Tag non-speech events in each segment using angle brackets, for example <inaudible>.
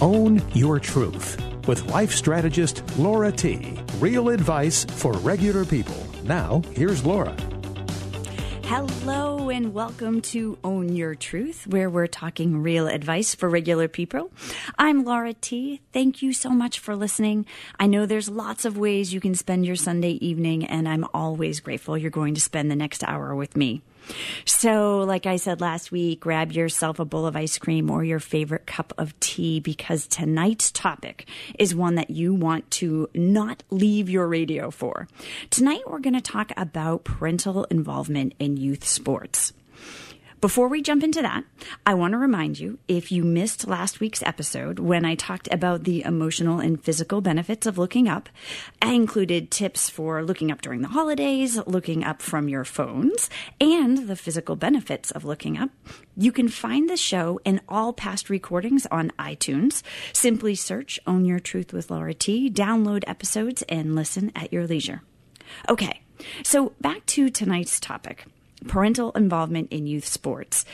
Own Your Truth with life strategist Laura T. Real advice for regular people. Now, here's Laura. Hello and welcome to Own Your Truth, where we're talking real advice for regular people. I'm Laura T. Thank you so much for listening. I know there's lots of ways you can spend your Sunday evening, and I'm always grateful you're going to spend the next hour with me. So, like I said last week, grab yourself a bowl of ice cream or your favorite cup of tea because tonight's topic is one that you want to not leave your radio for. Tonight, we're going to talk about parental involvement in youth sports. Before we jump into that, I want to remind you if you missed last week's episode when I talked about the emotional and physical benefits of looking up, I included tips for looking up during the holidays, looking up from your phones, and the physical benefits of looking up. You can find the show and all past recordings on iTunes. Simply search Own Your Truth with Laura T, download episodes, and listen at your leisure. Okay, so back to tonight's topic parental involvement in youth sports.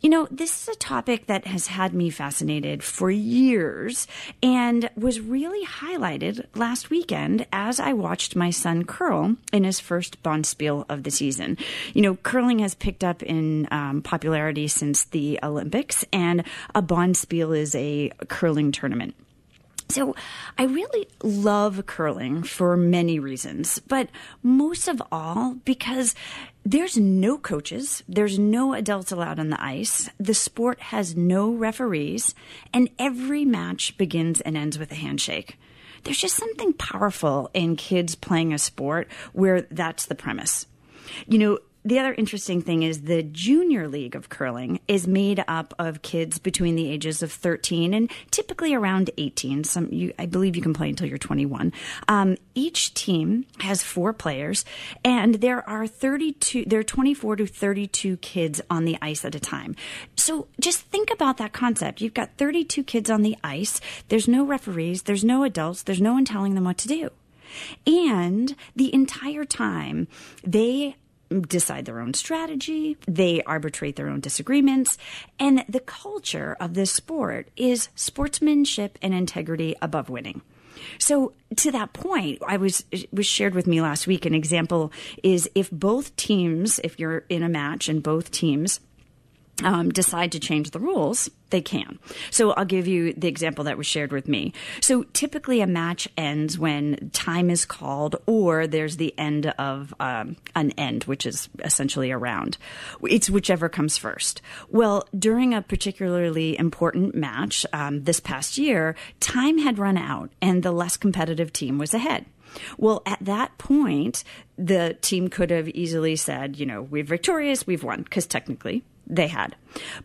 You know, this is a topic that has had me fascinated for years and was really highlighted last weekend as I watched my son curl in his first bonspiel of the season. You know, curling has picked up in um, popularity since the Olympics, and a bonspiel is a curling tournament. So I really love curling for many reasons, but most of all because there's no coaches, there's no adults allowed on the ice, the sport has no referees, and every match begins and ends with a handshake. There's just something powerful in kids playing a sport where that's the premise. You know, the other interesting thing is the junior league of curling is made up of kids between the ages of 13 and typically around 18. Some, you, I believe you can play until you're 21. Um, each team has four players, and there are 32. There are 24 to 32 kids on the ice at a time. So just think about that concept. You've got 32 kids on the ice. There's no referees. There's no adults. There's no one telling them what to do. And the entire time, they decide their own strategy, they arbitrate their own disagreements, and the culture of this sport is sportsmanship and integrity above winning. So to that point, I was was shared with me last week. An example is if both teams, if you're in a match and both teams um, decide to change the rules, they can. So I'll give you the example that was shared with me. So typically a match ends when time is called or there's the end of um, an end, which is essentially a round. It's whichever comes first. Well, during a particularly important match um, this past year, time had run out and the less competitive team was ahead. Well, at that point, the team could have easily said, you know, we're victorious, we've won, because technically they had.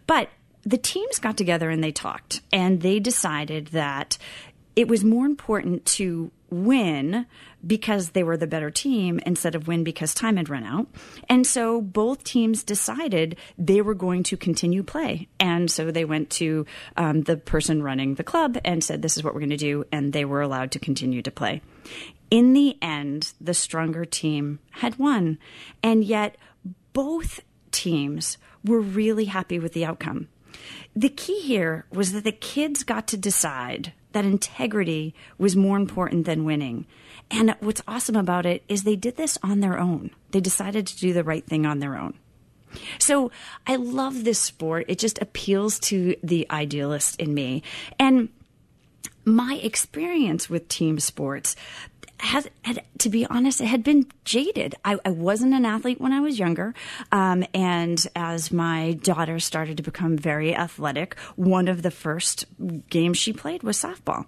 But the teams got together and they talked, and they decided that it was more important to win because they were the better team instead of win because time had run out. And so both teams decided they were going to continue play. And so they went to um, the person running the club and said, This is what we're going to do. And they were allowed to continue to play. In the end, the stronger team had won. And yet both teams were really happy with the outcome. The key here was that the kids got to decide that integrity was more important than winning. And what's awesome about it is they did this on their own. They decided to do the right thing on their own. So I love this sport. It just appeals to the idealist in me. And my experience with team sports had, to be honest, it had been jaded. I, I wasn't an athlete when I was younger. Um, and as my daughter started to become very athletic, one of the first games she played was softball.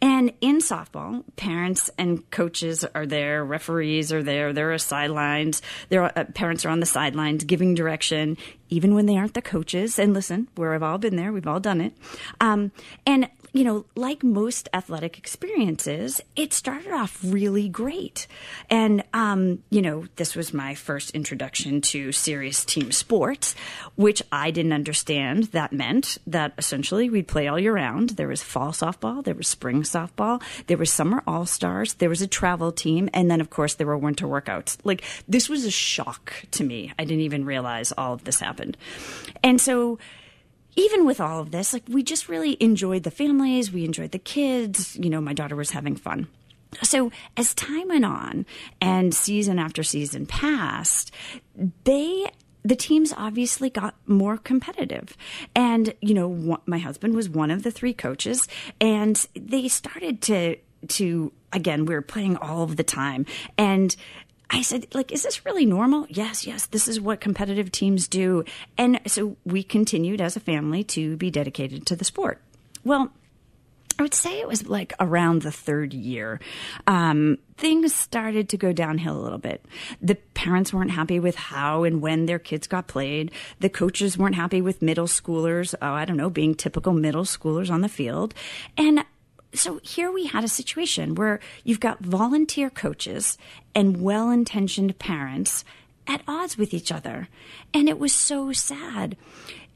And in softball, parents and coaches are there, referees are there, there are sidelines, there uh, parents are on the sidelines giving direction, even when they aren't the coaches. And listen, we've all been there, we've all done it. Um, and you know, like most athletic experiences, it started off really great. And, um, you know, this was my first introduction to serious team sports, which I didn't understand. That meant that essentially we'd play all year round. There was fall softball, there was spring softball, there was summer all stars, there was a travel team, and then, of course, there were winter workouts. Like, this was a shock to me. I didn't even realize all of this happened. And so, even with all of this, like we just really enjoyed the families, we enjoyed the kids. You know, my daughter was having fun. So as time went on and season after season passed, they the teams obviously got more competitive. And, you know, my husband was one of the three coaches and they started to, to, again, we were playing all of the time. And I said, like, is this really normal? Yes, yes, this is what competitive teams do. And so we continued as a family to be dedicated to the sport. Well, I would say it was like around the third year. Um, things started to go downhill a little bit. The parents weren't happy with how and when their kids got played. The coaches weren't happy with middle schoolers, oh, I don't know, being typical middle schoolers on the field. And so here we had a situation where you've got volunteer coaches and well intentioned parents at odds with each other. And it was so sad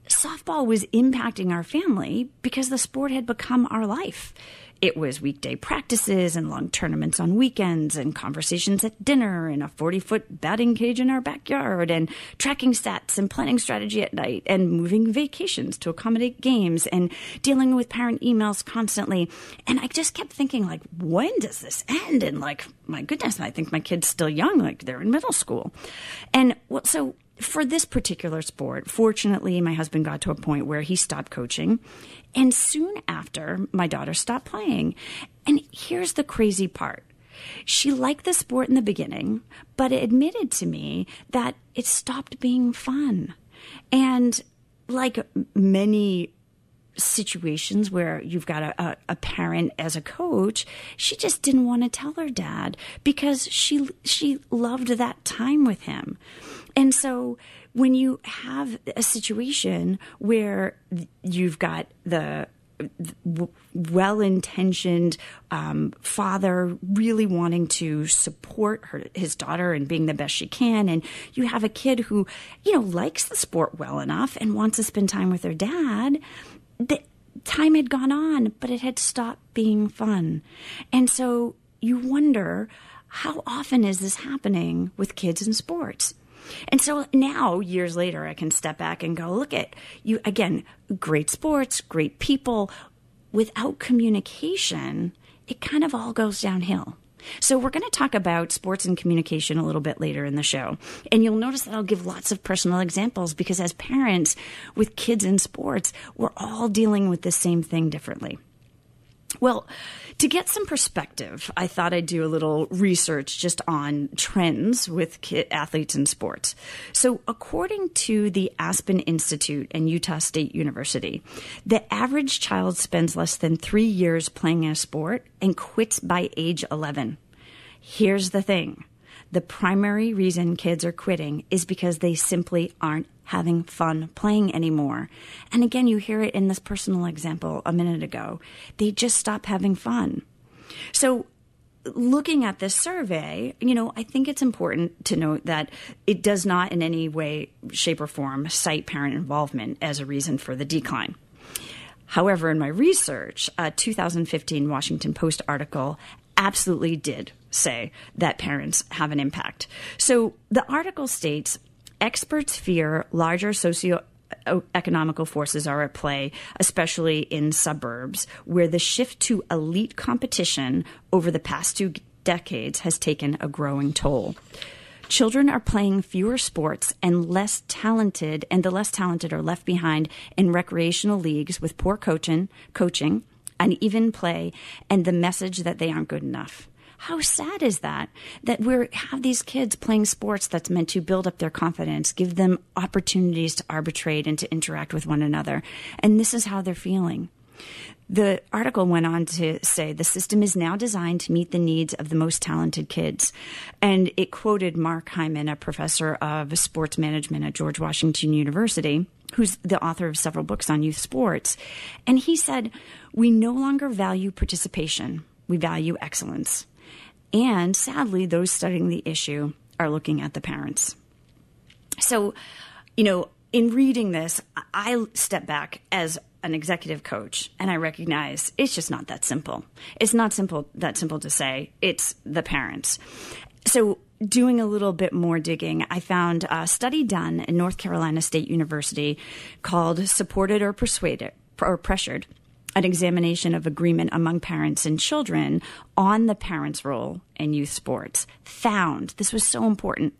softball was impacting our family because the sport had become our life. It was weekday practices and long tournaments on weekends and conversations at dinner and a 40 foot batting cage in our backyard and tracking stats and planning strategy at night and moving vacations to accommodate games and dealing with parent emails constantly. And I just kept thinking, like, when does this end? And like, my goodness, I think my kid's still young, like they're in middle school. And well, so for this particular sport, fortunately, my husband got to a point where he stopped coaching. And soon after, my daughter stopped playing. And here's the crazy part. She liked the sport in the beginning, but admitted to me that it stopped being fun. And like many situations where you've got a, a, a, parent as a coach, she just didn't want to tell her dad because she she loved that time with him. And so when you have a situation where you've got the well intentioned um, father really wanting to support her, his daughter and being the best she can. And you have a kid who, you know, likes the sport well enough and wants to spend time with her dad. The time had gone on, but it had stopped being fun. And so you wonder how often is this happening with kids in sports? And so now, years later, I can step back and go, look at you again, great sports, great people. Without communication, it kind of all goes downhill. So, we're going to talk about sports and communication a little bit later in the show. And you'll notice that I'll give lots of personal examples because, as parents with kids in sports, we're all dealing with the same thing differently. Well, to get some perspective, I thought I'd do a little research just on trends with athletes in sports. So, according to the Aspen Institute and Utah State University, the average child spends less than three years playing a sport and quits by age 11. Here's the thing the primary reason kids are quitting is because they simply aren't having fun playing anymore. And again, you hear it in this personal example a minute ago. They just stop having fun. So, looking at this survey, you know, I think it's important to note that it does not in any way, shape, or form cite parent involvement as a reason for the decline. However, in my research, a 2015 Washington Post article absolutely did say that parents have an impact. So the article states experts fear larger socio economical forces are at play, especially in suburbs, where the shift to elite competition over the past two decades has taken a growing toll. Children are playing fewer sports and less talented, and the less talented are left behind in recreational leagues with poor coaching, coaching, uneven play, and the message that they aren't good enough. How sad is that? That we have these kids playing sports that's meant to build up their confidence, give them opportunities to arbitrate and to interact with one another. And this is how they're feeling. The article went on to say the system is now designed to meet the needs of the most talented kids. And it quoted Mark Hyman, a professor of sports management at George Washington University, who's the author of several books on youth sports. And he said, We no longer value participation, we value excellence. And sadly, those studying the issue are looking at the parents. So, you know, in reading this, I step back as an executive coach and I recognize it's just not that simple. It's not simple that simple to say. It's the parents. So doing a little bit more digging, I found a study done at North Carolina State University called Supported or Persuaded or Pressured an examination of agreement among parents and children on the parents' role in youth sports. Found. This was so important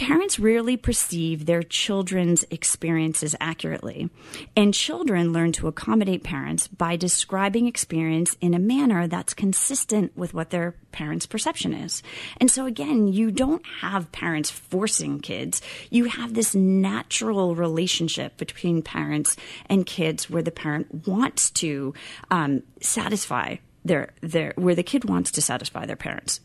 Parents rarely perceive their children's experiences accurately, and children learn to accommodate parents by describing experience in a manner that's consistent with what their parents' perception is. And so, again, you don't have parents forcing kids. You have this natural relationship between parents and kids where the parent wants to um, satisfy their, their, where the kid wants to satisfy their parents.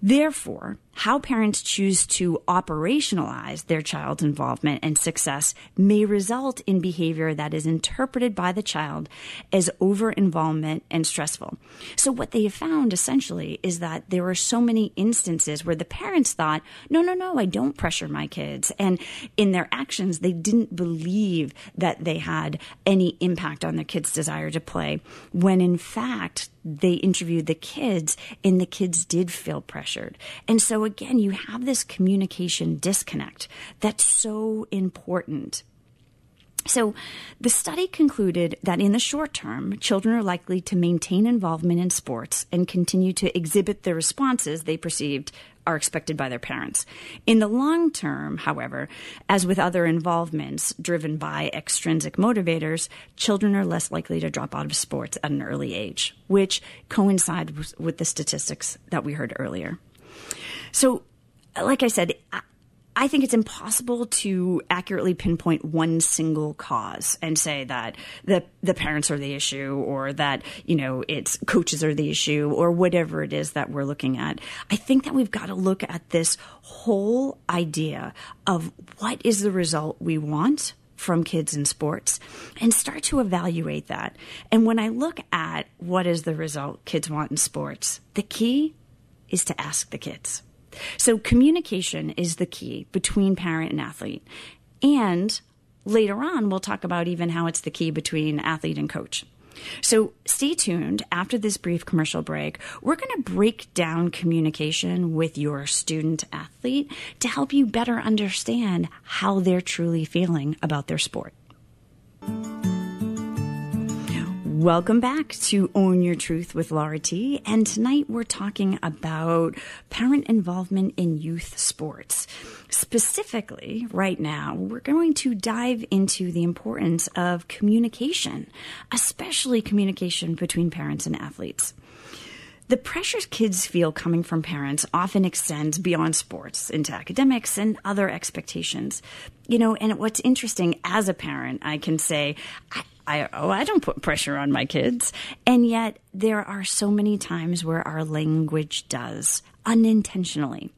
Therefore, how parents choose to operationalize their child's involvement and success may result in behavior that is interpreted by the child as over involvement and stressful. So, what they have found essentially is that there are so many instances where the parents thought, no, no, no, I don't pressure my kids. And in their actions, they didn't believe that they had any impact on their kids' desire to play, when in fact, they interviewed the kids and the kids did feel pressured. And so again, you have this communication disconnect that's so important. So, the study concluded that in the short term, children are likely to maintain involvement in sports and continue to exhibit the responses they perceived are expected by their parents. In the long term, however, as with other involvements driven by extrinsic motivators, children are less likely to drop out of sports at an early age, which coincides with the statistics that we heard earlier. So, like I said, I think it's impossible to accurately pinpoint one single cause and say that the the parents are the issue or that, you know, it's coaches are the issue or whatever it is that we're looking at. I think that we've got to look at this whole idea of what is the result we want from kids in sports and start to evaluate that. And when I look at what is the result kids want in sports, the key is to ask the kids. So communication is the key between parent and athlete. And later on, we'll talk about even how it's the key between athlete and coach. So stay tuned after this brief commercial break. We're going to break down communication with your student athlete to help you better understand how they're truly feeling about their sport. Welcome back to Own Your Truth with Laura T. And tonight we're talking about parent involvement in youth sports. Specifically, right now, we're going to dive into the importance of communication, especially communication between parents and athletes. The pressures kids feel coming from parents often extends beyond sports into academics and other expectations. You know, and what's interesting as a parent, I can say, I, I, oh, I don't put pressure on my kids. And yet there are so many times where our language does unintentionally.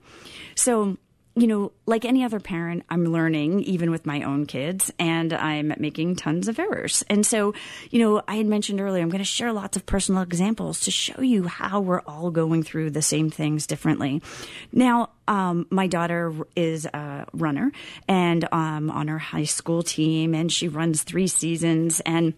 So you know, like any other parent, I'm learning even with my own kids and I'm making tons of errors. And so, you know, I had mentioned earlier, I'm going to share lots of personal examples to show you how we're all going through the same things differently. Now, um, my daughter is a runner and um, on her high school team and she runs three seasons and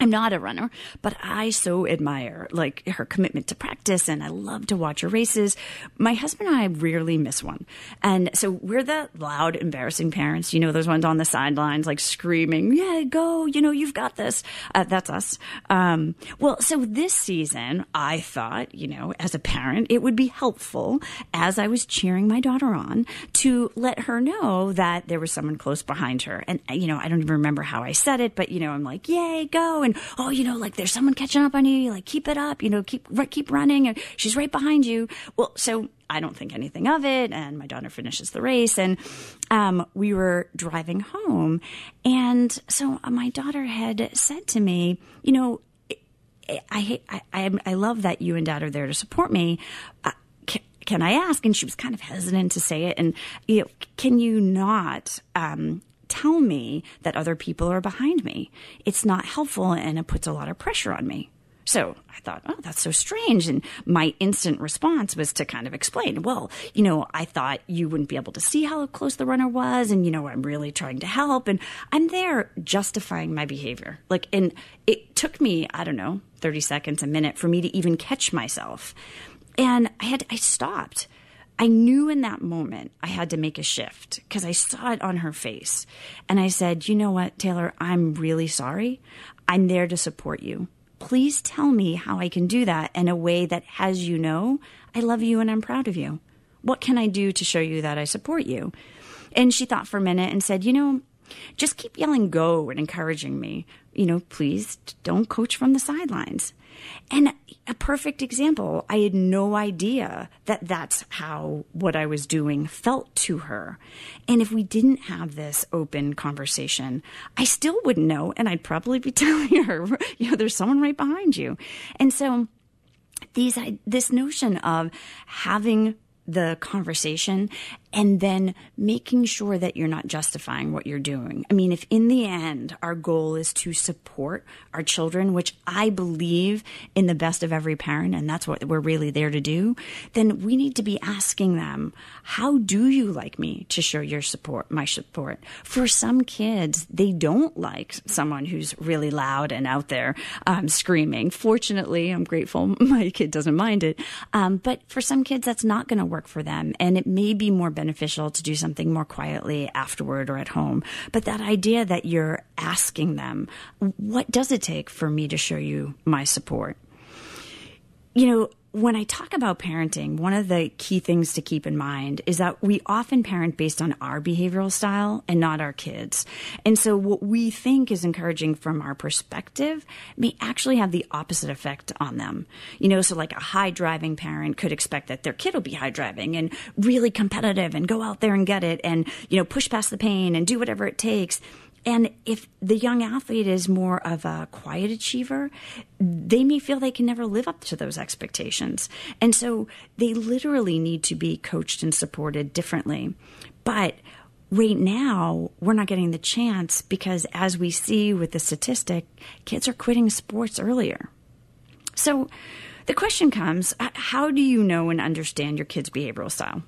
I'm not a runner, but I so admire like her commitment to practice and I love to watch her races. My husband and I rarely miss one. And so we're the loud, embarrassing parents, you know, those ones on the sidelines, like screaming, yeah, go, you know, you've got this. Uh, that's us. Um, well, so this season, I thought, you know, as a parent, it would be helpful as I was cheering my daughter on to let her know that there was someone close behind her. And, you know, I don't even remember how I said it, but, you know, I'm like, yay, go. Oh, you know, like there's someone catching up on you. Like keep it up. You know, keep keep running. And she's right behind you. Well, so I don't think anything of it. And my daughter finishes the race, and um, we were driving home, and so my daughter had said to me, you know. I, I, I, I love that you and dad are there to support me. Uh, can, can I ask? And she was kind of hesitant to say it. And you know, can you not um, tell me that other people are behind me. It's not helpful and it puts a lot of pressure on me. So I thought, oh, that's so strange. And my instant response was to kind of explain, well, you know, I thought you wouldn't be able to see how close the runner was. And, you know, I'm really trying to help. And I'm there justifying my behavior. Like, and it took me, I don't know, 30 seconds, a minute for me to even catch myself. And I had, I stopped I knew in that moment I had to make a shift because I saw it on her face. And I said, You know what, Taylor, I'm really sorry. I'm there to support you. Please tell me how I can do that in a way that has you know I love you and I'm proud of you. What can I do to show you that I support you? And she thought for a minute and said, You know, just keep yelling go and encouraging me. You know, please don't coach from the sidelines. And a perfect example, I had no idea that that's how what I was doing felt to her. And if we didn't have this open conversation, I still wouldn't know. And I'd probably be <laughs> telling her, you know, there's someone right behind you. And so, these this notion of having the conversation and then making sure that you're not justifying what you're doing. I mean, if in the end our goal is to support our children, which I believe in the best of every parent, and that's what we're really there to do, then we need to be asking them, how do you like me to show your support, my support? For some kids, they don't like someone who's really loud and out there um, screaming. Fortunately, I'm grateful <laughs> my kid doesn't mind it. Um, but for some kids, that's not going to work for them. And it may be more beneficial to do something more quietly afterward or at home. But that idea that you're asking them, what does it take for me to show you my support? You know, when I talk about parenting, one of the key things to keep in mind is that we often parent based on our behavioral style and not our kids. And so what we think is encouraging from our perspective may actually have the opposite effect on them. You know, so like a high driving parent could expect that their kid will be high driving and really competitive and go out there and get it and, you know, push past the pain and do whatever it takes. And if the young athlete is more of a quiet achiever, they may feel they can never live up to those expectations. And so they literally need to be coached and supported differently. But right now, we're not getting the chance because, as we see with the statistic, kids are quitting sports earlier. So the question comes how do you know and understand your kid's behavioral style?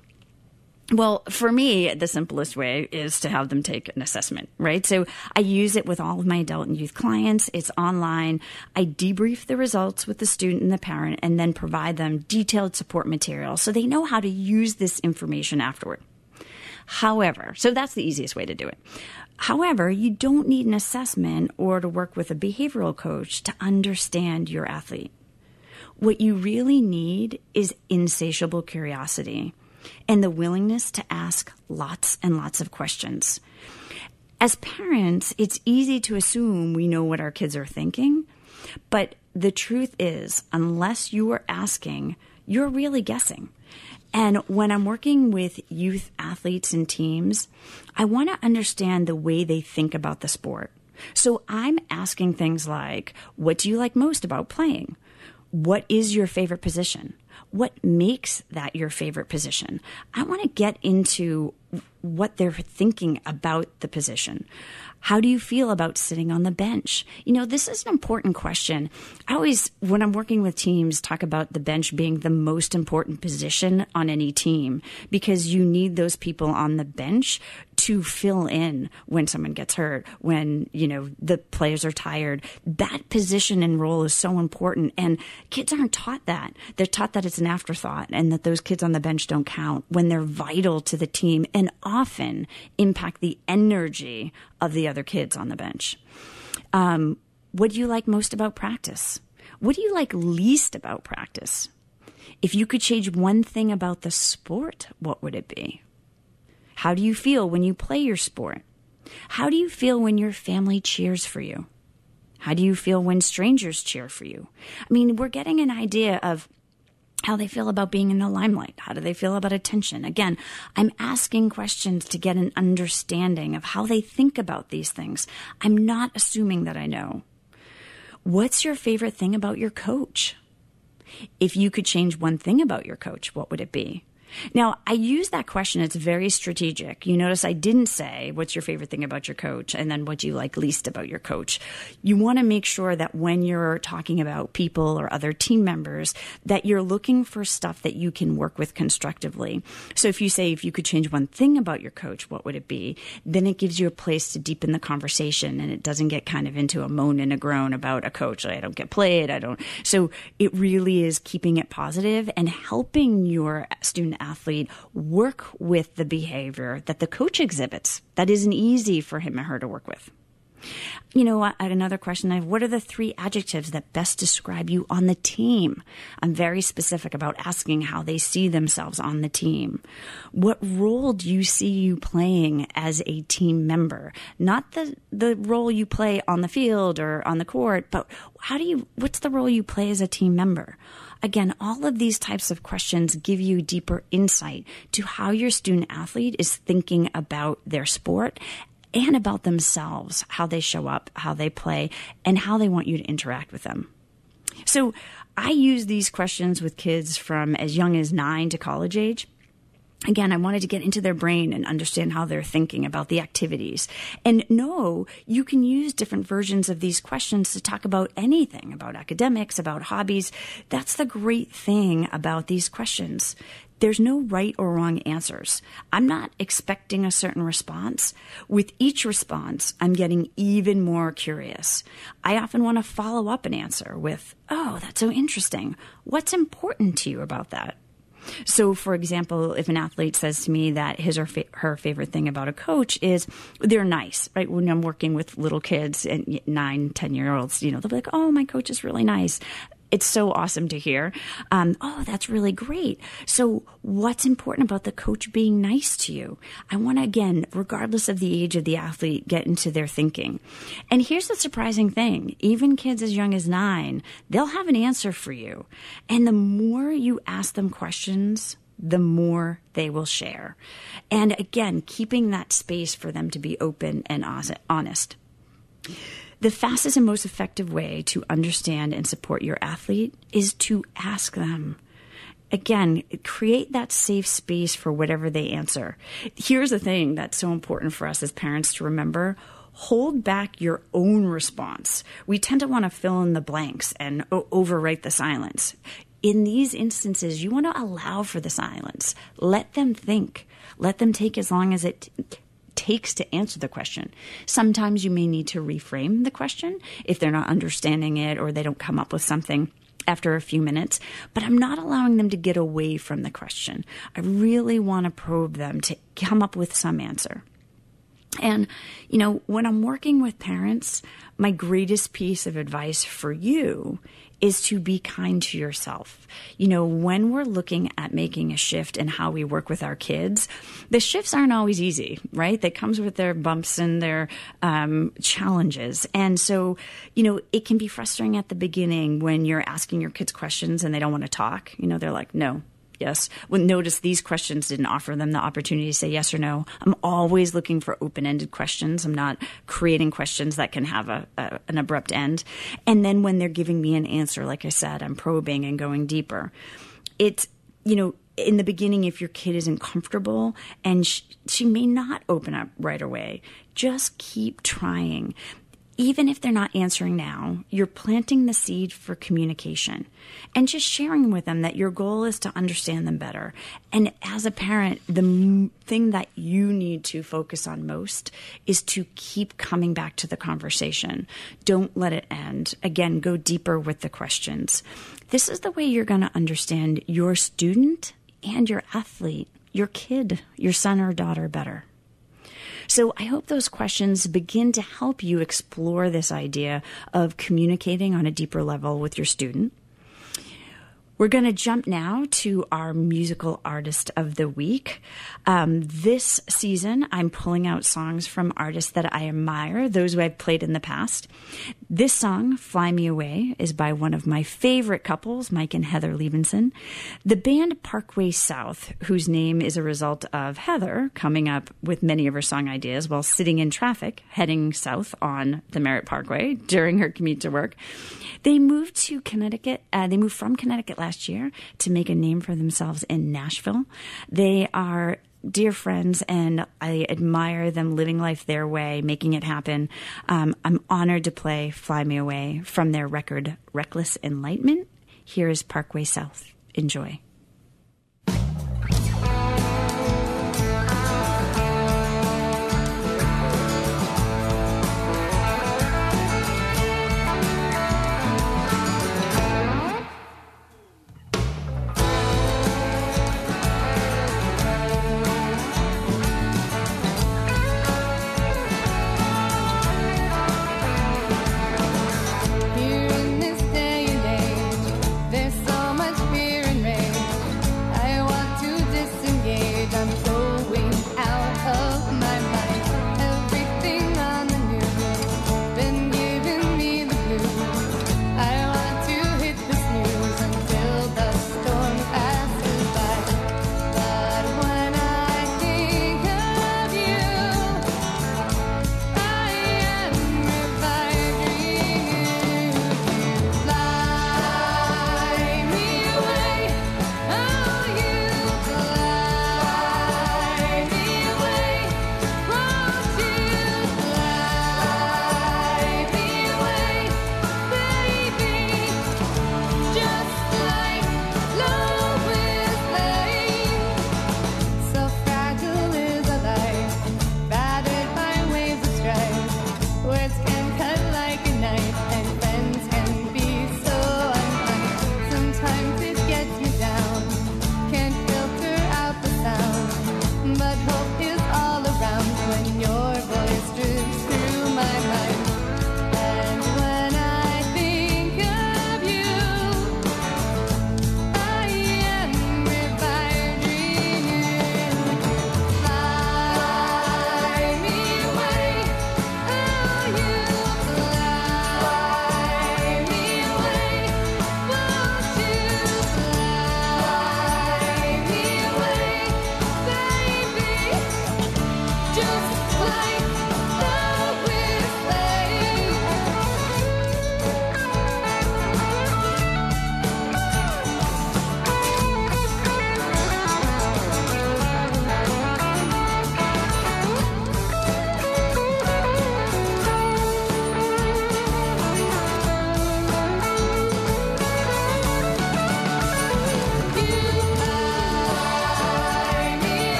Well, for me, the simplest way is to have them take an assessment, right? So I use it with all of my adult and youth clients. It's online. I debrief the results with the student and the parent and then provide them detailed support material so they know how to use this information afterward. However, so that's the easiest way to do it. However, you don't need an assessment or to work with a behavioral coach to understand your athlete. What you really need is insatiable curiosity and the willingness to ask lots and lots of questions. As parents, it's easy to assume we know what our kids are thinking, but the truth is, unless you are asking, you're really guessing. And when I'm working with youth athletes and teams, I want to understand the way they think about the sport. So I'm asking things like, what do you like most about playing? What is your favorite position? What makes that your favorite position. I want to get into what they're thinking about the position. How do you feel about sitting on the bench? You know, this is an important question. I always, when I'm working with teams, talk about the bench being the most important position on any team because you need those people on the bench to fill in when someone gets hurt, when, you know, the players are tired. That position and role is so important. And kids aren't taught that. They're taught that it's an afterthought and that those kids on the bench don't count when they're vital to the team and often impact the energy of the other kids on the bench. Um, what do you like most about practice? What do you like least about practice? If you could change one thing about the sport, what would it be? How do you feel when you play your sport? How do you feel when your family cheers for you? How do you feel when strangers cheer for you? I mean, we're getting an idea of how they feel about being in the limelight. How do they feel about attention? Again, I'm asking questions to get an understanding of how they think about these things. I'm not assuming that I know. What's your favorite thing about your coach? If you could change one thing about your coach, what would it be? Now, I use that question. It's very strategic. You notice I didn't say, what's your favorite thing about your coach? And then what do you like least about your coach? You want to make sure that when you're talking about people or other team members, that you're looking for stuff that you can work with constructively. So if you say, if you could change one thing about your coach, what would it be? Then it gives you a place to deepen the conversation and it doesn't get kind of into a moan and a groan about a coach. I don't get played. I don't. So it really is keeping it positive and helping your student athlete work with the behavior that the coach exhibits that isn't easy for him or her to work with. You know, I had another question I have what are the three adjectives that best describe you on the team? I'm very specific about asking how they see themselves on the team. What role do you see you playing as a team member? Not the, the role you play on the field or on the court, but how do you, what's the role you play as a team member? Again, all of these types of questions give you deeper insight to how your student athlete is thinking about their sport and about themselves, how they show up, how they play, and how they want you to interact with them. So I use these questions with kids from as young as nine to college age. Again, I wanted to get into their brain and understand how they're thinking about the activities. And no, you can use different versions of these questions to talk about anything, about academics, about hobbies. That's the great thing about these questions. There's no right or wrong answers. I'm not expecting a certain response. With each response, I'm getting even more curious. I often want to follow up an answer with, Oh, that's so interesting. What's important to you about that? So, for example, if an athlete says to me that his or fa- her favorite thing about a coach is they're nice, right? When I'm working with little kids and nine, ten year olds, you know, they'll be like, "Oh, my coach is really nice." It's so awesome to hear. Um, oh, that's really great. So, what's important about the coach being nice to you? I want to, again, regardless of the age of the athlete, get into their thinking. And here's the surprising thing even kids as young as nine, they'll have an answer for you. And the more you ask them questions, the more they will share. And again, keeping that space for them to be open and honest. The fastest and most effective way to understand and support your athlete is to ask them. Again, create that safe space for whatever they answer. Here's the thing that's so important for us as parents to remember hold back your own response. We tend to want to fill in the blanks and o- overwrite the silence. In these instances, you want to allow for the silence. Let them think. Let them take as long as it takes to answer the question. Sometimes you may need to reframe the question if they're not understanding it or they don't come up with something after a few minutes, but I'm not allowing them to get away from the question. I really want to probe them to come up with some answer. And, you know, when I'm working with parents, my greatest piece of advice for you is to be kind to yourself. You know, when we're looking at making a shift in how we work with our kids, the shifts aren't always easy, right? They comes with their bumps and their um, challenges. And so, you know, it can be frustrating at the beginning when you're asking your kids questions and they don't want to talk. You know, they're like, no, yes. Well, notice these questions didn't offer them the opportunity to say yes or no. I'm always looking for open ended questions. I'm not creating questions that can have a, a, an abrupt end. And then when they're giving me an answer, like I said, I'm probing and going deeper. It's, you know, in the beginning, if your kid isn't comfortable and she, she may not open up right away, just keep trying even if they're not answering now, you're planting the seed for communication and just sharing with them that your goal is to understand them better. And as a parent, the thing that you need to focus on most is to keep coming back to the conversation. Don't let it end. Again, go deeper with the questions. This is the way you're going to understand your student and your athlete, your kid, your son or daughter better. So I hope those questions begin to help you explore this idea of communicating on a deeper level with your student. We're going to jump now to our musical artist of the week. Um, this season, I'm pulling out songs from artists that I admire, those who I've played in the past. This song, Fly Me Away, is by one of my favorite couples, Mike and Heather Levinson. The band Parkway South, whose name is a result of Heather coming up with many of her song ideas while sitting in traffic heading south on the Merritt Parkway during her commute to work. They moved to Connecticut. Uh, they moved from Connecticut last year to make a name for themselves in Nashville. They are dear friends, and I admire them living life their way, making it happen. Um, I'm honored to play Fly Me Away from their record Reckless Enlightenment. Here is Parkway South. Enjoy.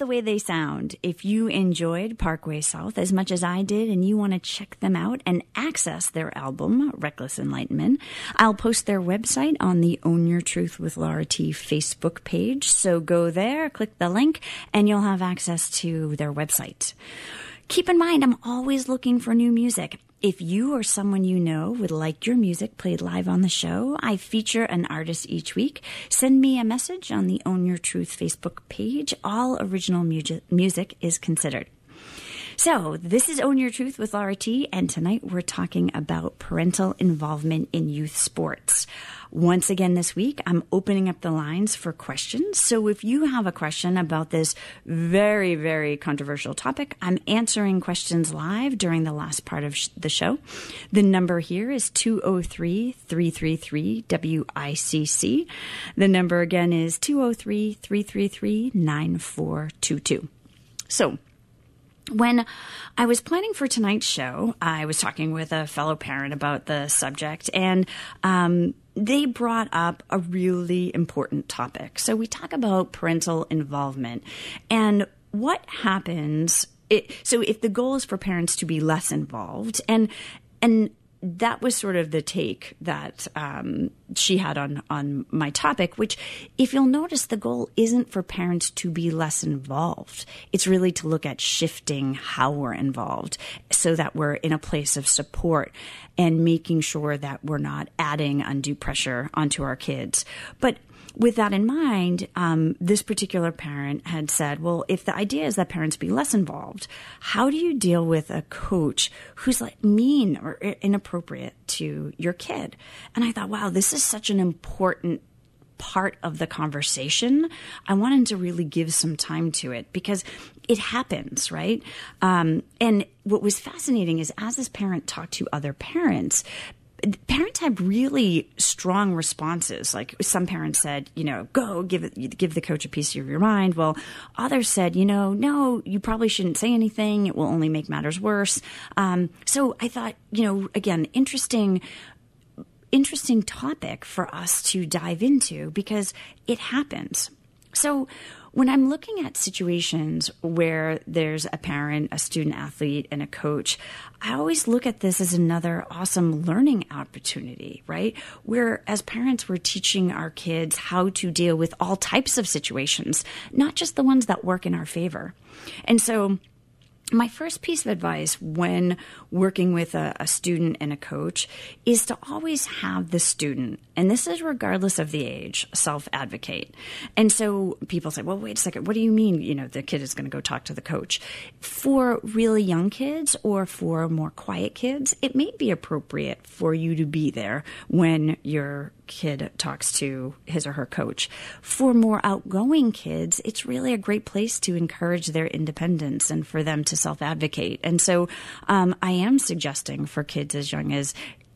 The way they sound. If you enjoyed Parkway South as much as I did and you want to check them out and access their album, Reckless Enlightenment, I'll post their website on the Own Your Truth with Laura T Facebook page. So go there, click the link, and you'll have access to their website. Keep in mind, I'm always looking for new music. If you or someone you know would like your music played live on the show, I feature an artist each week. Send me a message on the Own Your Truth Facebook page. All original mu- music is considered. So, this is Own Your Truth with Laura T, and tonight we're talking about parental involvement in youth sports. Once again this week, I'm opening up the lines for questions. So, if you have a question about this very, very controversial topic, I'm answering questions live during the last part of sh- the show. The number here is 203 333 WICC. The number again is 203 333 9422. So, when I was planning for tonight's show, I was talking with a fellow parent about the subject, and um, they brought up a really important topic. So we talk about parental involvement and what happens. It, so if the goal is for parents to be less involved, and and that was sort of the take that um, she had on on my topic. Which, if you'll notice, the goal isn't for parents to be less involved. It's really to look at shifting how we're involved, so that we're in a place of support and making sure that we're not adding undue pressure onto our kids. But with that in mind, um, this particular parent had said, well, if the idea is that parents be less involved, how do you deal with a coach who's like mean or inappropriate to your kid? And I thought, wow, this is such an important part of the conversation. I wanted to really give some time to it because it happens, right? Um, and what was fascinating is as this parent talked to other parents, parents had really strong responses. Like some parents said, you know, go give it, give the coach a piece of your mind. Well, others said, you know, no, you probably shouldn't say anything. It will only make matters worse. Um, so I thought, you know, again, interesting interesting topic for us to dive into because it happens. So when I'm looking at situations where there's a parent, a student athlete, and a coach, I always look at this as another awesome learning opportunity, right? Where as parents, we're teaching our kids how to deal with all types of situations, not just the ones that work in our favor. And so, my first piece of advice when working with a, a, student and a coach is to always have the student, and this is regardless of the age, self advocate. And so people say, well, wait a second, what do you mean, you know, the kid is going to go talk to the coach? For really young kids or for more quiet kids, it may be appropriate for you to be there when your kid talks to his or her coach. For more outgoing kids, it's really a great place to encourage their independence and for them to self advocate. And so um, I am suggesting for kids as young as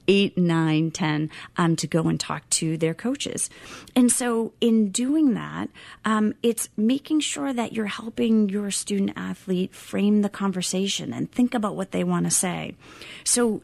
eight, nine, ten, um, to go and talk to their coaches. And so in doing that, um, it's making sure that you're helping your student athlete frame the conversation and think about what they want to say. So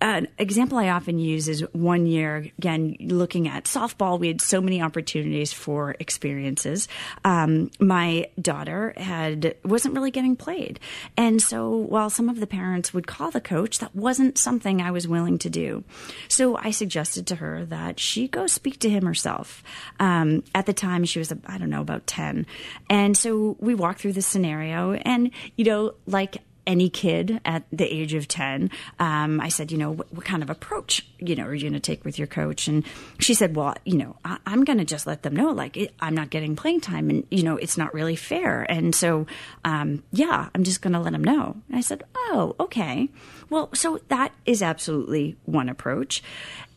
an example I often use is one year, again, looking at softball, we had so many opportunities for experiences. Um, my daughter had, wasn't really getting played. And so while some of the parents would call the coach, that wasn't something I was willing to do. So I suggested to her that she go speak to him herself. Um, at the time, she was, I don't know, about 10. And so we walked through the scenario and, you know, like, any kid at the age of 10. Um, I said, you know, what, what, kind of approach, you know, are you going to take with your coach? And she said, well, you know, I, am going to just let them know, like, it, I'm not getting playing time and, you know, it's not really fair. And so, um, yeah, I'm just going to let them know. And I said, oh, okay. Well, so that is absolutely one approach.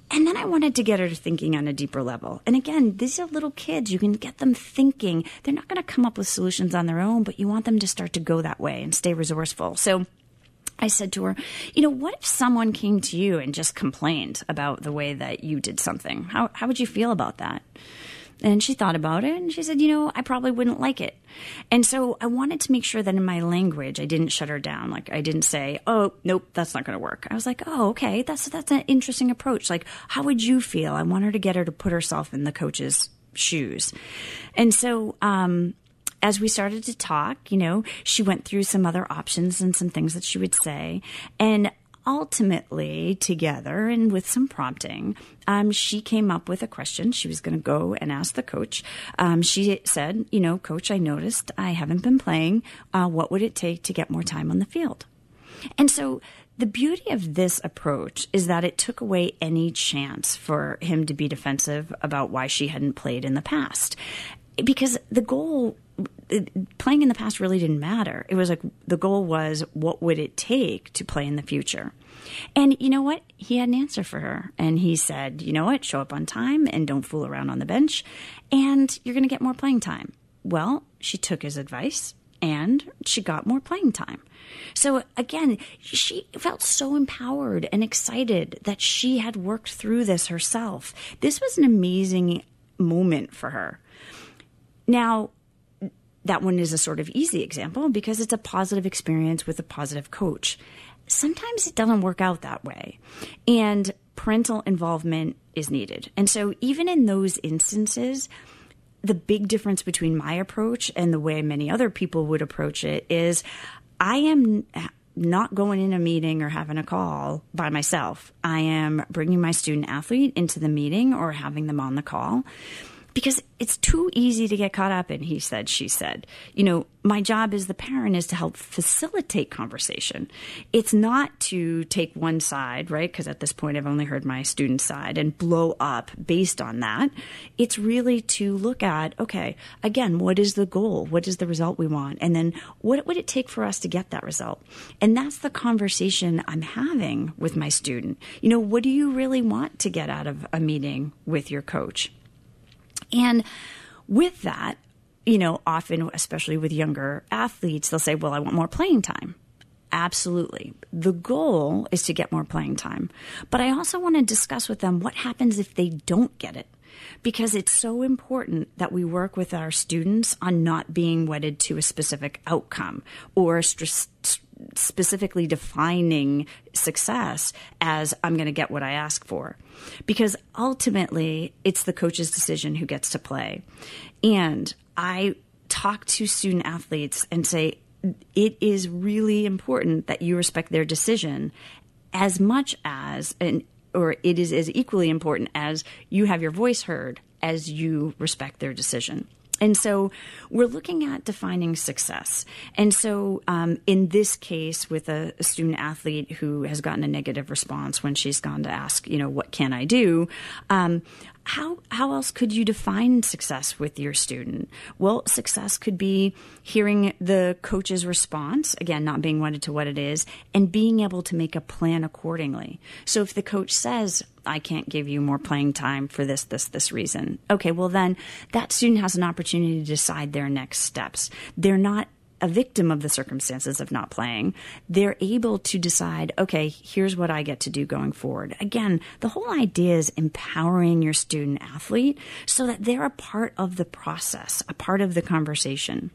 And then I wanted to get her thinking on a deeper level. And again, these are little kids. You can get them thinking. They're not going to come up with solutions on their own, but you want them to start to go that way and stay resourceful. So I said to her, you know, what if someone came to you and just complained about the way that you did something? How, how would you feel about that? And she thought about it and she said, you know, I probably wouldn't like it. And so I wanted to make sure that in my language, I didn't shut her down. Like I didn't say, oh, nope, that's not going to work. I was like, oh, okay, that's, that's an interesting approach. Like, how would you feel? I want her to get her to put herself in the coach's shoes. And so, um, as we started to talk, you know, she went through some other options and some things that she would say. And ultimately, together and with some prompting, um, she came up with a question. She was going to go and ask the coach. Um, she said, You know, coach, I noticed I haven't been playing. Uh, what would it take to get more time on the field? And so the beauty of this approach is that it took away any chance for him to be defensive about why she hadn't played in the past. Because the goal playing in the past really didn't matter. It was like the goal was what would it take to play in the future? And you know what? He had an answer for her. And he said, you know what? Show up on time and don't fool around on the bench, and you're going to get more playing time. Well, she took his advice and she got more playing time. So again, she felt so empowered and excited that she had worked through this herself. This was an amazing moment for her. Now, that one is a sort of easy example because it's a positive experience with a positive coach. Sometimes it doesn't work out that way. And parental involvement is needed. And so, even in those instances, the big difference between my approach and the way many other people would approach it is I am not going in a meeting or having a call by myself. I am bringing my student athlete into the meeting or having them on the call because it's too easy to get caught up in he said she said. You know my job as the parent is to help facilitate conversation. It's not to take one side right? Because at this point i've only heard my student side and blow up based on that. It's really to look at okay again what is the goal? What is the result we want? And then what would it take for us to get that result? And that's the conversation i'm having with my student. You know what do you really want to get out of a meeting with your coach and with that, you know, often, especially with younger athletes, they'll say, Well, I want more playing time. Absolutely. The goal is to get more playing time. But I also want to discuss with them what happens if they don't get it. Because it's so important that we work with our students on not being wedded to a specific outcome or st- specifically defining success as I'm going to get what I ask for. Because ultimately, it's the coach's decision who gets to play. And I talk to student athletes and say, it is really important that you respect their decision as much as, and, or it is as equally important as you have your voice heard as you respect their decision. And so we're looking at defining success. And so um, in this case, with a, a, student athlete who has gotten a negative response when she's gone to ask, you know, what can I do? Um, how how else could you define success with your student? Well, success could be hearing the coach's response, again, not being wedded to what it is, and being able to make a plan accordingly. So if the coach says, I can't give you more playing time for this, this, this reason. Okay, well then that student has an opportunity to decide their next steps. They're not a victim of the circumstances of not playing, they're able to decide, okay, here's what I get to do going forward. Again, the whole idea is empowering your student athlete so that they're a part of the process, a part of the conversation.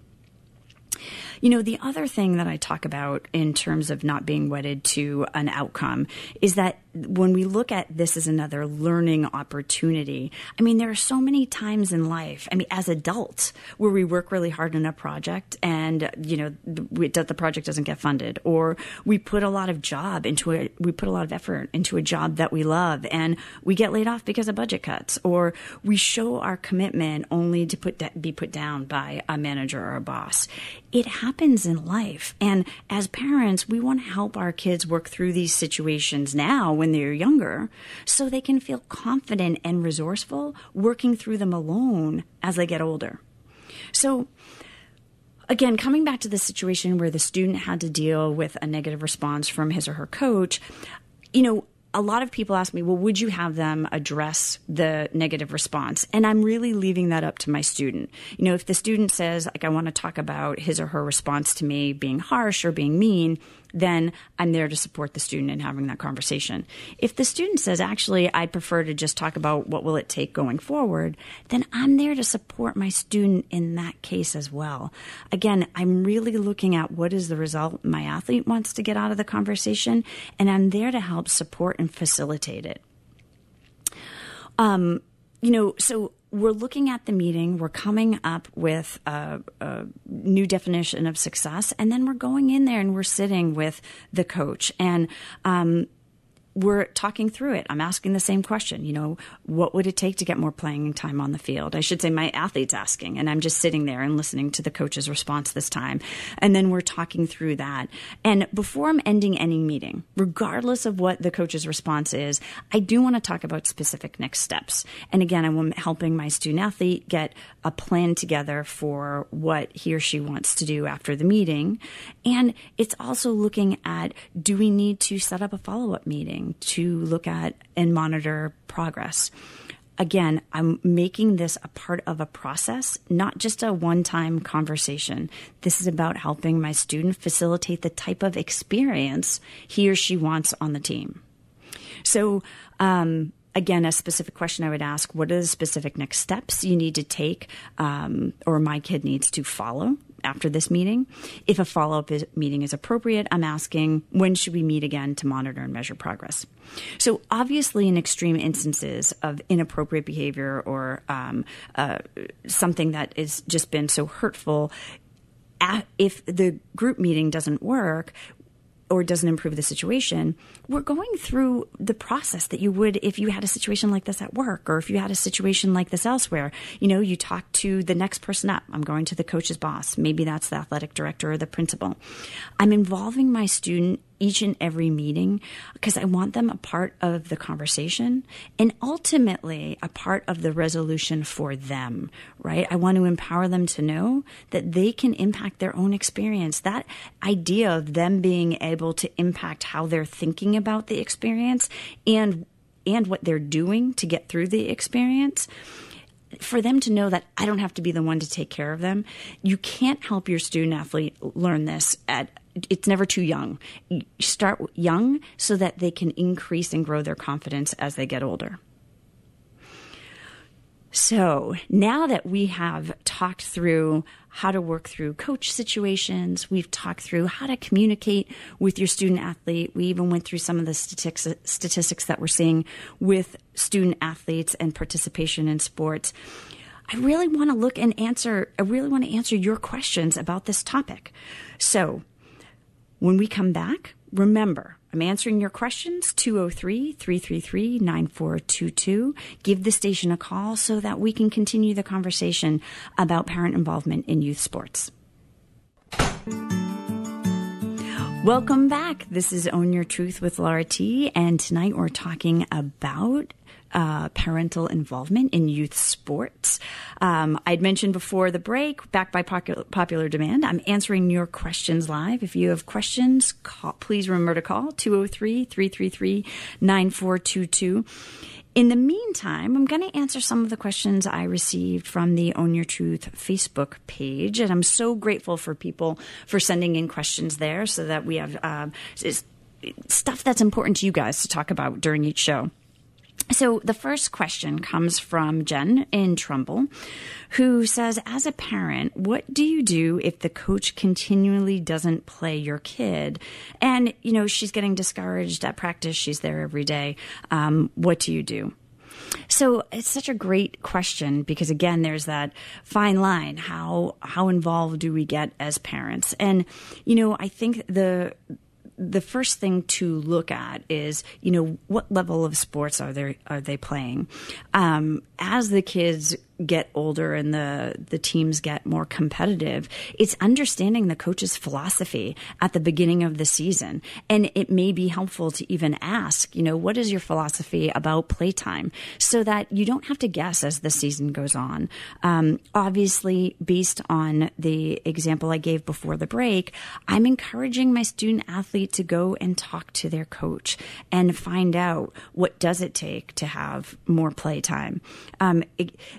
You know, the other thing that I talk about in terms of not being wedded to an outcome is that when we look at this as another learning opportunity, I mean, there are so many times in life, I mean, as adults, where we work really hard on a project and, you know, the, project doesn't get funded, or we put a lot of job into it, we put a lot of effort into a job that we love and we get laid off because of budget cuts, or we show our commitment only to put be put down by a manager or a boss. It happens in life. And as parents, we want to help our kids work through these situations now when they're younger so they can feel confident and resourceful working through them alone as they get older. So, again, coming back to the situation where the student had to deal with a negative response from his or her coach, you know, a lot of people ask me, well, would you have them address the negative response? And I'm really leaving that up to my student. You know, if the student says, like, I want to talk about his or her response to me being harsh or being mean, then I'm there to support the student in having that conversation. If the student says, actually, I'd prefer to just talk about what will it take going forward, then I'm there to support my student in that case as well. Again, I'm really looking at what is the result my athlete wants to get out of the conversation, and I'm there to help support and facilitate it. Um, you know, so we're looking at the meeting, we're coming up with a, a, new definition of success, and then we're going in there and we're sitting with the coach. And um, we're talking through it. I'm asking the same question. You know, what would it take to get more playing time on the field? I should say my athlete's asking, and I'm just sitting there and listening to the coach's response this time. And then we're talking through that. And before I'm ending any meeting, regardless of what the coach's response is, I do want to talk about specific next steps. And again, I'm helping my student athlete get a plan together for what he or she wants to do after the meeting. And it's also looking at do we need to set up a follow up meeting? To look at and monitor progress. Again, I'm making this a part of a process, not just a one time conversation. This is about helping my student facilitate the type of experience he or she wants on the team. So, um, again, a specific question I would ask what are the specific next steps you need to take um, or my kid needs to follow after this meeting. If a follow up meeting is appropriate, I'm asking when should we meet again to monitor and measure progress. So, obviously, in extreme instances of inappropriate behavior or um, uh, something that has just been so hurtful, if the group meeting doesn't work, or doesn't improve the situation, we're going through the process that you would if you had a situation like this at work or if you had a situation like this elsewhere. You know, you talk to the next person up. I'm going to the coach's boss. Maybe that's the athletic director or the principal. I'm involving my student each and every meeting because I want them a part of the conversation and ultimately a part of the resolution for them, right? I want to empower them to know that they can impact their own experience. That idea of them being able to impact how they're thinking about the experience and and what they're doing to get through the experience for them to know that I don't have to be the one to take care of them. You can't help your student athlete learn this at it's never too young. Start young so that they can increase and grow their confidence as they get older. So now that we have talked through how to work through coach situations, we've talked through how to communicate with your student athlete. We even went through some of the statistics, that we're seeing with student athletes and participation in sports. I really want to look and answer, I really want to answer your questions about this topic. So when we come back, remember, I'm answering your questions 203 333 9422. Give the station a call so that we can continue the conversation about parent involvement in youth sports. Welcome back. This is Own Your Truth with Laura T. And tonight we're talking about uh, parental involvement in youth sports. Um, I'd mentioned before the break, back by popular, popular demand, I'm answering your questions live. If you have questions, call, please remember to call 203 333 9422. In the meantime, I'm going to answer some of the questions I received from the Own Your Truth Facebook page. And I'm so grateful for people for sending in questions there so that we have uh, stuff that's important to you guys to talk about during each show. So the first question comes from Jen in Trumbull, who says, as a parent, what do you do if the coach continually doesn't play your kid? And, you know, she's getting discouraged at practice. She's there every day. Um, what do you do? So it's such a great question because again, there's that fine line. How, how involved do we get as parents? And, you know, I think the, the first thing to look at is, you know, what level of sports are they are they playing? Um, as the kids get older and the the teams get more competitive, it's understanding the coach's philosophy at the beginning of the season. And it may be helpful to even ask, you know, what is your philosophy about playtime so that you don't have to guess as the season goes on. Um, obviously, based on the example I gave before the break, I'm encouraging my student athlete to go and talk to their coach and find out what does it take to have more playtime. Um,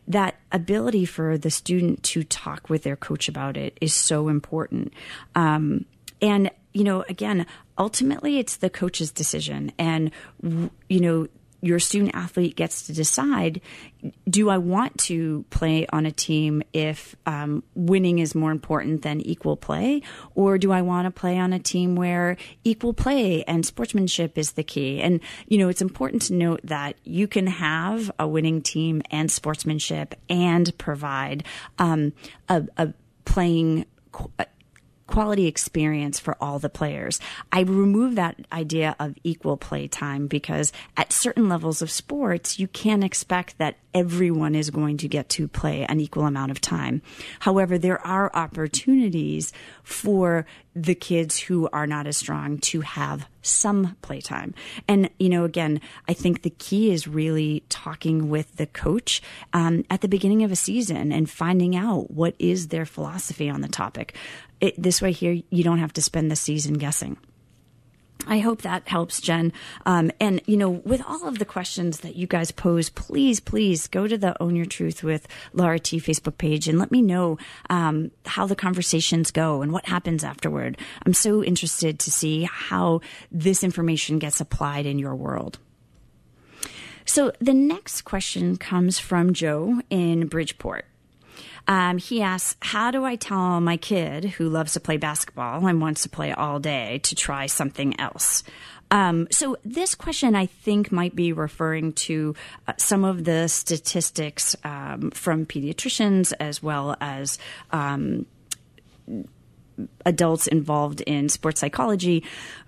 that that ability for the student to talk with their coach about it is so important. Um, and, you know, again, ultimately it's the coach's decision. And, you know, your student athlete gets to decide do I want to play on a team if um, winning is more important than equal play? Or do I want to play on a team where equal play and sportsmanship is the key? And, you know, it's important to note that you can have a winning team and sportsmanship and provide um, a, a playing quality experience for all the players. I remove that idea of equal play time because at certain levels of sports, you can't expect that everyone is going to get to play an equal amount of time. However, there are opportunities for the kids who are not as strong to have some playtime. And, you know, again, I think the key is really talking with the coach um, at the beginning of a season and finding out what is their philosophy on the topic. It, this way here, you don't have to spend the season guessing. I hope that helps, Jen. Um, and, you know, with all of the questions that you guys pose, please, please go to the Own Your Truth with Laura T Facebook page and let me know um, how the conversations go and what happens afterward. I'm so interested to see how this information gets applied in your world. So the next question comes from Joe in Bridgeport. Um, he asks, How do I tell my kid who loves to play basketball and wants to play all day to try something else? Um, so this question, I think, might be referring to uh, some of the statistics um, from pediatricians as well as um, adults involved in sports psychology,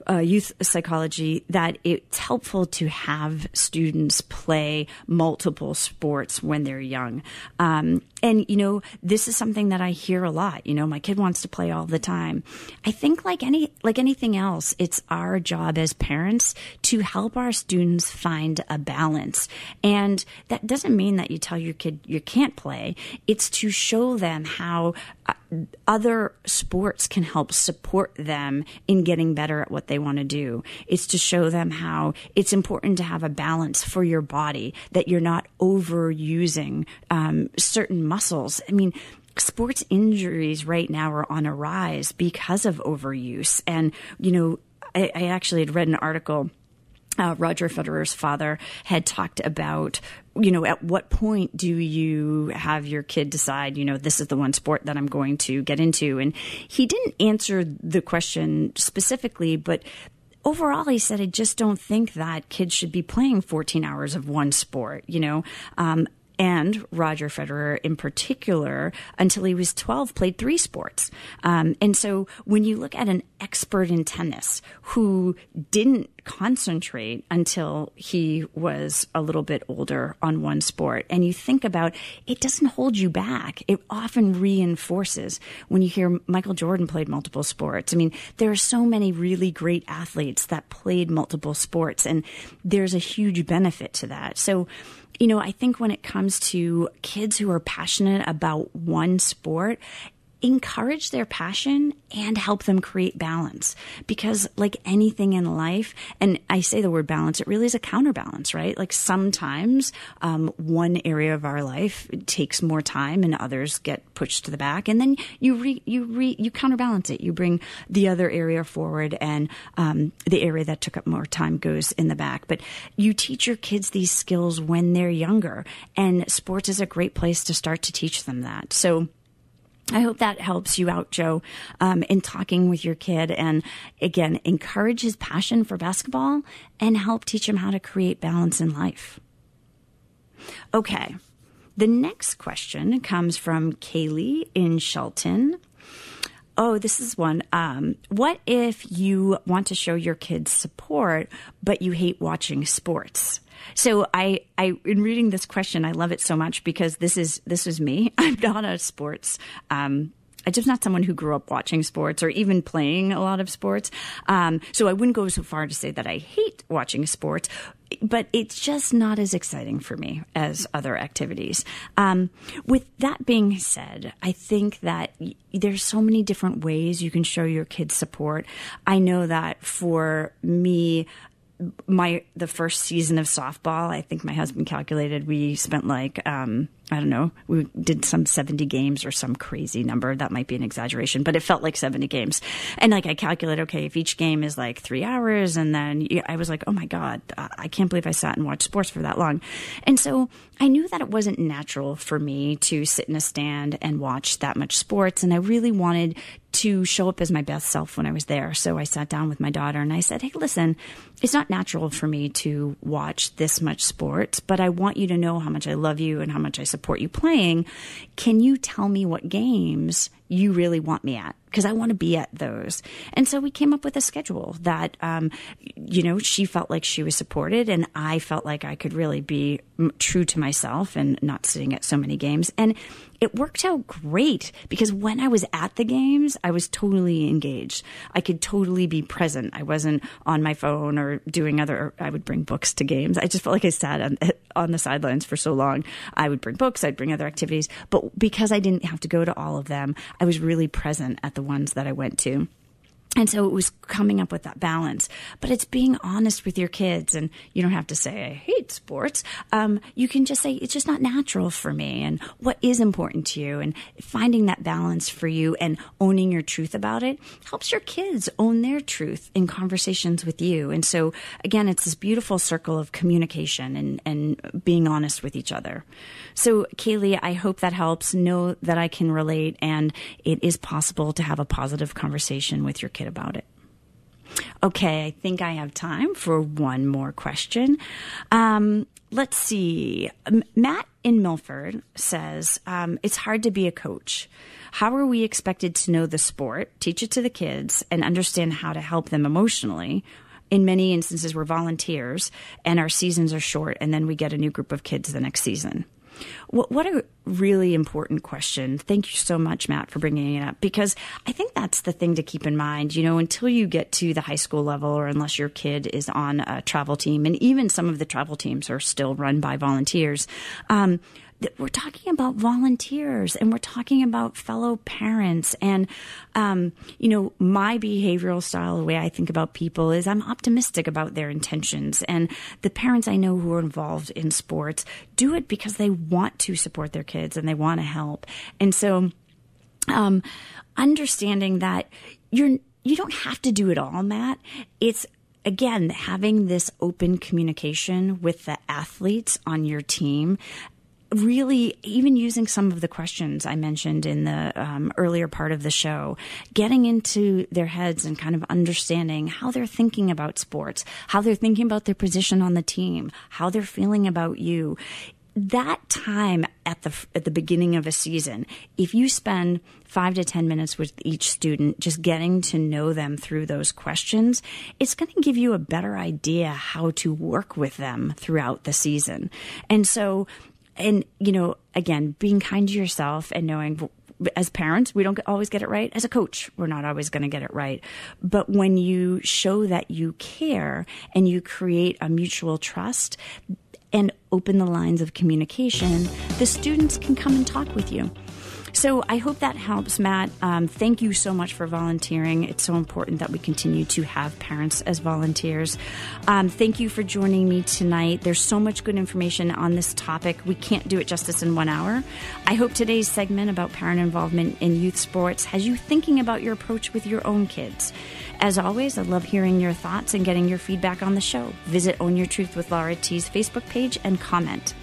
uh, youth psychology, that it's helpful to have students play multiple sports when they're young. Um, and, you know, this is something that I hear a lot. You know, my kid wants to play all the time. I think like any, like anything else, it's our job as parents to help our students find a balance. And that doesn't mean that you tell your kid you can't play. It's to show them how uh, other sports can help support them in getting better at what they want to do. It's to show them how it's important to have a balance for your body, that you're not overusing um, certain muscles. I mean, sports injuries right now are on a rise because of overuse. And, you know, I, I actually had read an article uh, Roger Federer's father had talked about, you know, at what point do you have your kid decide, you know, this is the one sport that I'm going to get into? And he didn't answer the question specifically, but overall, he said, I just don't think that kids should be playing 14 hours of one sport. You know, um, and Roger Federer in particular, until he was 12, played three sports. Um, and so when you look at an expert in tennis who didn't concentrate until he was a little bit older on one sport, and you think about it doesn't hold you back. It often reinforces when you hear Michael Jordan played multiple sports. I mean, there are so many really great athletes that played multiple sports, and there's a huge benefit to that. So, you know, I think when it comes to kids who are passionate about one sport, encourage their passion and help them create balance. Because, like anything in life, and I say the word balance, it really is a counterbalance, right? Like sometimes um, one area of our life takes more time and others get pushed to the back, and then you re, you re, you counterbalance it. You bring the other area forward, and um, the area that took up more time goes in the back. But you teach your kids these skills when they're younger, and sports is a great place to start to teach them that. So I hope that helps you out, Joe, um, in talking with your kid. And again, encourage his passion for basketball and help teach him how to create balance in life. Okay. The next question comes from Kaylee in Shelton. Oh, this is one. Um, what if you want to show your kids support, but you hate watching sports? So I, I, in reading this question, I love it so much because this is, this is me. <laughs> I'm not a sports, um, I'm just not someone who grew up watching sports or even playing a lot of sports. Um, so I wouldn't go so far to say that I hate watching sports, but it's just not as exciting for me as other activities. Um, with that being said, I think that y- there's so many different ways you can show your kids support. I know that for me, my the first season of softball, I think my husband calculated we spent like um, I don't know, we did some 70 games or some crazy number. That might be an exaggeration, but it felt like 70 games. And like I calculated, okay, if each game is like three hours, and then I was like, oh my God, I can't believe I sat and watched sports for that long. And so I knew that it wasn't natural for me to sit in a stand and watch that much sports. And I really wanted to show up as my best self when I was there. So I sat down with my daughter and I said, Hey, listen, it's not natural for me to watch this much sports, but I want you to know how much I love you and how much I support you playing. Can you tell me what games you really want me at because I want to be at those. And so we came up with a schedule that, um, you know, she felt like she was supported and I felt like I could really be true to myself and not sitting at so many games. And it worked out great because when I was at the games, I was totally engaged. I could totally be present. I wasn't on my phone or doing other, I would bring books to games. I just felt like I sat on, <laughs> on the sidelines for so long. I would bring books, I'd bring other activities. But because I didn't have to go to all of them, I was really present at the ones that I went to. And so it was coming up with that balance. But it's being honest with your kids. And you don't have to say, I hate sports. Um, you can just say, it's just not natural for me. And what is important to you? And finding that balance for you and owning your truth about it helps your kids own their truth in conversations with you. And so, again, it's this beautiful circle of communication and, and being honest with each other. So, Kaylee, I hope that helps. Know that I can relate and it is possible to have a positive conversation with your kids about it. Okay, I think I have time for one more question. Um, let's see. Matt in Milford says um, it's hard to be a coach. How are we expected to know the sport, teach it to the kids, and understand how to help them emotionally? In many instances, we're volunteers and our seasons are short, and then we get a new group of kids the next season. What, what a really important question. Thank you so much, Matt, for bringing it up because I think that's the thing to keep in mind. You know, until you get to the high school level, or unless your kid is on a travel team, and even some of the travel teams are still run by volunteers. Um, we're talking about volunteers and we're talking about fellow parents. And, um, you know, my behavioral style, the way I think about people is I'm optimistic about their intentions. And the parents I know who are involved in sports do it because they want to support their kids and they want to help. And so, um, understanding that you're, you don't have to do it all, Matt. It's again, having this open communication with the athletes on your team really even using some of the questions I mentioned in the um, earlier part of the show, getting into their heads and kind of understanding how they're thinking about sports, how they're thinking about their position on the team, how they're feeling about you. That time at the at the beginning of a season, if you spend five to ten minutes with each student, just getting to know them through those questions, it's going to give you a better idea how to work with them throughout the season. And so and you know again being kind to yourself and knowing as parents we don't always get it right. As a coach we're not always going to get it right. But when you show that you care and you create a mutual trust and open the lines of communication the students can come and talk with you so I hope that helps, Matt. Um, thank you so much for volunteering. It's so important that we continue to have parents as volunteers. Um, thank you for joining me tonight. There's so much good information on this topic. We can't do it justice in one hour. I hope today's segment about parent involvement in youth sports has you thinking about your approach with your own kids. As always, I love hearing your thoughts and getting your feedback on the show. Visit Own Your Truth with Laura T's Facebook page and comment.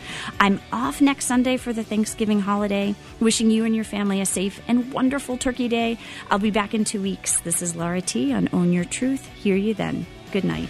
I'm off next Sunday for the Thanksgiving holiday. Wishing you and your family a safe and wonderful Turkey Day. I'll be back in two weeks. This is Laura T on Own Your Truth. Hear you then. Good night.